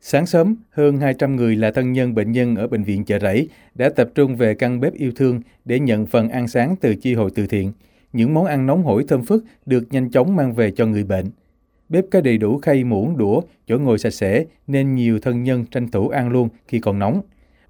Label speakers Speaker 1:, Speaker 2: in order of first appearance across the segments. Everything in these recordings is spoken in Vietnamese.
Speaker 1: Sáng sớm, hơn 200 người là thân nhân bệnh nhân ở bệnh viện chợ rẫy đã tập trung về căn bếp yêu thương để nhận phần ăn sáng từ chi hội từ thiện. Những món ăn nóng hổi thơm phức được nhanh chóng mang về cho người bệnh. Bếp có đầy đủ khay muỗng, đũa, chỗ ngồi sạch sẽ nên nhiều thân nhân tranh thủ ăn luôn khi còn nóng.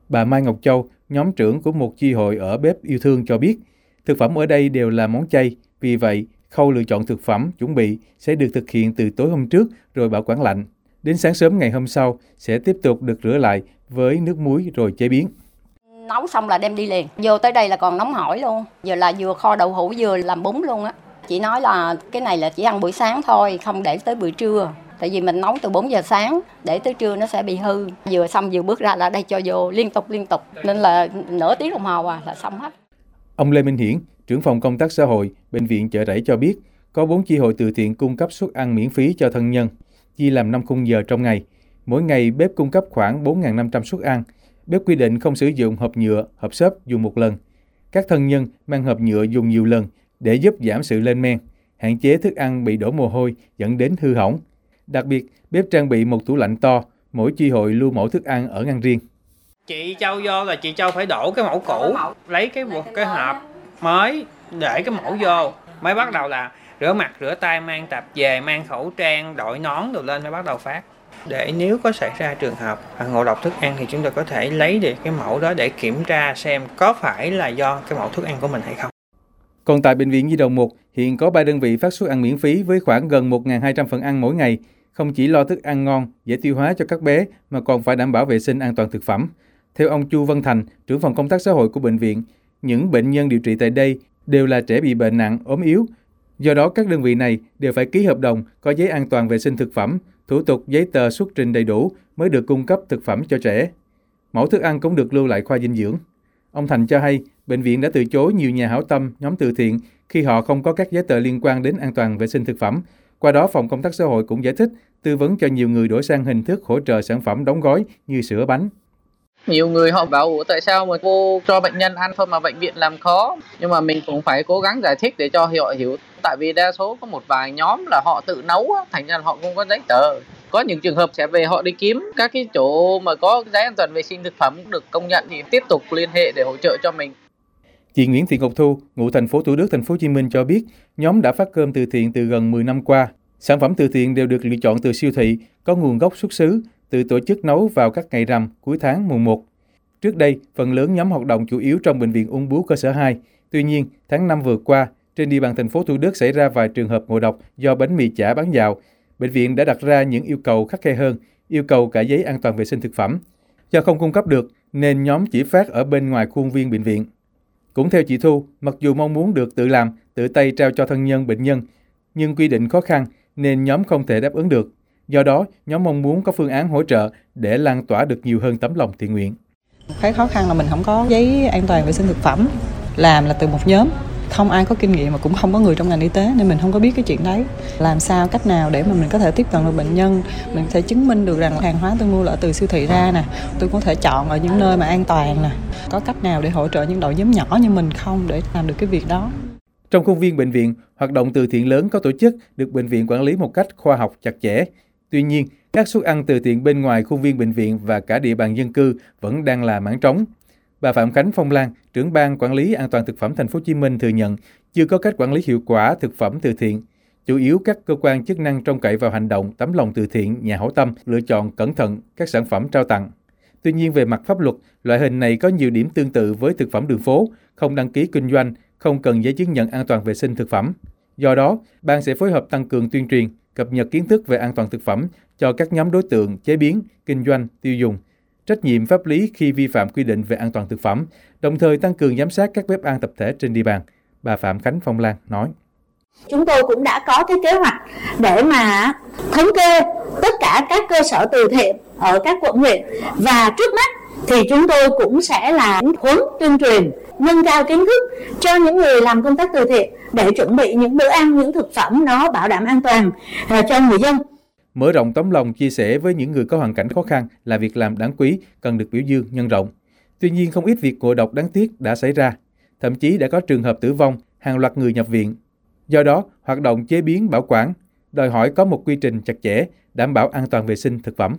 Speaker 1: Bà Mai Ngọc Châu, nhóm trưởng của một chi hội ở bếp yêu thương cho biết, thực phẩm ở đây đều là món chay, vì vậy khâu lựa chọn thực phẩm chuẩn bị sẽ được thực hiện từ tối hôm trước rồi bảo quản lạnh. Đến sáng sớm ngày hôm sau sẽ tiếp tục được rửa lại với nước muối rồi chế biến.
Speaker 2: Nấu xong là đem đi liền. Vô tới đây là còn nóng hổi luôn. Giờ là vừa kho đậu hũ vừa làm bún luôn á. Chị nói là cái này là chỉ ăn buổi sáng thôi, không để tới buổi trưa. Tại vì mình nấu từ 4 giờ sáng, để tới trưa nó sẽ bị hư. Vừa xong vừa bước ra là đây cho vô liên tục liên tục. Nên là nửa tiếng đồng hồ à là xong hết.
Speaker 1: Ông Lê Minh Hiển, trưởng phòng công tác xã hội, Bệnh viện Chợ Rẫy cho biết, có 4 chi hội từ thiện cung cấp suất ăn miễn phí cho thân nhân, chia làm 5 khung giờ trong ngày. Mỗi ngày bếp cung cấp khoảng 4.500 suất ăn. Bếp quy định không sử dụng hộp nhựa, hộp xốp dùng một lần. Các thân nhân mang hộp nhựa dùng nhiều lần để giúp giảm sự lên men, hạn chế thức ăn bị đổ mồ hôi dẫn đến hư hỏng. Đặc biệt, bếp trang bị một tủ lạnh to, mỗi chi hội lưu mẫu thức ăn ở ngăn riêng.
Speaker 3: Chị Châu vô là chị Châu phải đổ cái mẫu cũ, lấy cái một cái hộp mới để cái mẫu vô mới bắt đầu là rửa mặt rửa tay mang tập về mang khẩu trang đội nón đồ lên mới bắt đầu phát để nếu có xảy ra trường hợp ngộ độc thức ăn thì chúng ta có thể lấy được cái mẫu đó để kiểm tra xem có phải là do cái mẫu thức ăn của mình hay không.
Speaker 1: Còn tại Bệnh viện Nhi đồng 1, hiện có 3 đơn vị phát suất ăn miễn phí với khoảng gần 1.200 phần ăn mỗi ngày. Không chỉ lo thức ăn ngon, dễ tiêu hóa cho các bé, mà còn phải đảm bảo vệ sinh an toàn thực phẩm. Theo ông Chu Văn Thành, trưởng phòng công tác xã hội của bệnh viện, những bệnh nhân điều trị tại đây đều là trẻ bị bệnh nặng, ốm yếu. Do đó, các đơn vị này đều phải ký hợp đồng có giấy an toàn vệ sinh thực phẩm, thủ tục giấy tờ xuất trình đầy đủ mới được cung cấp thực phẩm cho trẻ. Mẫu thức ăn cũng được lưu lại khoa dinh dưỡng. Ông Thành cho hay, bệnh viện đã từ chối nhiều nhà hảo tâm, nhóm từ thiện khi họ không có các giấy tờ liên quan đến an toàn vệ sinh thực phẩm. Qua đó, phòng công tác xã hội cũng giải thích, tư vấn cho nhiều người đổi sang hình thức hỗ trợ sản phẩm đóng gói như sữa bánh.
Speaker 4: Nhiều người họ bảo Ủa tại sao mà cô cho bệnh nhân ăn thôi mà bệnh viện làm khó Nhưng mà mình cũng phải cố gắng giải thích để cho họ hiểu Tại vì đa số có một vài nhóm là họ tự nấu Thành ra họ không có giấy tờ có những trường hợp sẽ về họ đi kiếm các cái chỗ mà có giấy an toàn vệ sinh thực phẩm được công nhận thì tiếp tục liên hệ để hỗ trợ cho mình.
Speaker 1: Chị Nguyễn Thị Ngọc Thu, ngụ thành phố Thủ Đức, thành phố Hồ Chí Minh cho biết, nhóm đã phát cơm từ thiện từ gần 10 năm qua. Sản phẩm từ thiện đều được lựa chọn từ siêu thị, có nguồn gốc xuất xứ, tự tổ chức nấu vào các ngày rằm cuối tháng mùng 1. Trước đây, phần lớn nhóm hoạt động chủ yếu trong bệnh viện ung bướu cơ sở 2. Tuy nhiên, tháng 5 vừa qua, trên địa bàn thành phố Thủ Đức xảy ra vài trường hợp ngộ độc do bánh mì chả bán dạo. Bệnh viện đã đặt ra những yêu cầu khắc khe hơn, yêu cầu cả giấy an toàn vệ sinh thực phẩm. Do không cung cấp được, nên nhóm chỉ phát ở bên ngoài khuôn viên bệnh viện. Cũng theo chị Thu, mặc dù mong muốn được tự làm, tự tay trao cho thân nhân bệnh nhân, nhưng quy định khó khăn nên nhóm không thể đáp ứng được. Do đó, nhóm mong muốn có phương án hỗ trợ để lan tỏa được nhiều hơn tấm lòng thiện nguyện.
Speaker 5: Cái khó khăn là mình không có giấy an toàn vệ sinh thực phẩm, làm là từ một nhóm, không ai có kinh nghiệm mà cũng không có người trong ngành y tế nên mình không có biết cái chuyện đấy. Làm sao cách nào để mà mình có thể tiếp cận được bệnh nhân? Mình có thể chứng minh được rằng hàng hóa tôi mua là từ siêu thị ra nè. Tôi có thể chọn ở những nơi mà an toàn nè. Có cách nào để hỗ trợ những đội nhóm nhỏ như mình không để làm được cái việc đó?
Speaker 1: Trong khuôn viên bệnh viện, hoạt động từ thiện lớn có tổ chức được bệnh viện quản lý một cách khoa học chặt chẽ. Tuy nhiên, các suất ăn từ thiện bên ngoài khuôn viên bệnh viện và cả địa bàn dân cư vẫn đang là mảng trống. Bà Phạm Khánh Phong Lan, trưởng ban quản lý an toàn thực phẩm thành phố Hồ Chí Minh thừa nhận chưa có cách quản lý hiệu quả thực phẩm từ thiện. Chủ yếu các cơ quan chức năng trông cậy vào hành động tấm lòng từ thiện, nhà hảo tâm lựa chọn cẩn thận các sản phẩm trao tặng. Tuy nhiên về mặt pháp luật, loại hình này có nhiều điểm tương tự với thực phẩm đường phố, không đăng ký kinh doanh, không cần giấy chứng nhận an toàn vệ sinh thực phẩm. Do đó, ban sẽ phối hợp tăng cường tuyên truyền, cập nhật kiến thức về an toàn thực phẩm cho các nhóm đối tượng chế biến, kinh doanh, tiêu dùng, trách nhiệm pháp lý khi vi phạm quy định về an toàn thực phẩm, đồng thời tăng cường giám sát các bếp ăn tập thể trên địa bàn. Bà Phạm Khánh Phong Lan nói.
Speaker 6: Chúng tôi cũng đã có cái kế hoạch để mà thống kê tất cả các cơ sở từ thiện ở các quận huyện và trước mắt thì chúng tôi cũng sẽ là huấn tuyên truyền nâng cao kiến thức cho những người làm công tác từ thiện để chuẩn bị những bữa ăn những thực phẩm nó bảo đảm an toàn à, cho người dân
Speaker 1: Mở rộng tấm lòng chia sẻ với những người có hoàn cảnh khó khăn là việc làm đáng quý, cần được biểu dương, nhân rộng. Tuy nhiên không ít việc ngộ độc đáng tiếc đã xảy ra. Thậm chí đã có trường hợp tử vong, hàng loạt người nhập viện. Do đó, hoạt động chế biến bảo quản đòi hỏi có một quy trình chặt chẽ, đảm bảo an toàn vệ sinh thực phẩm.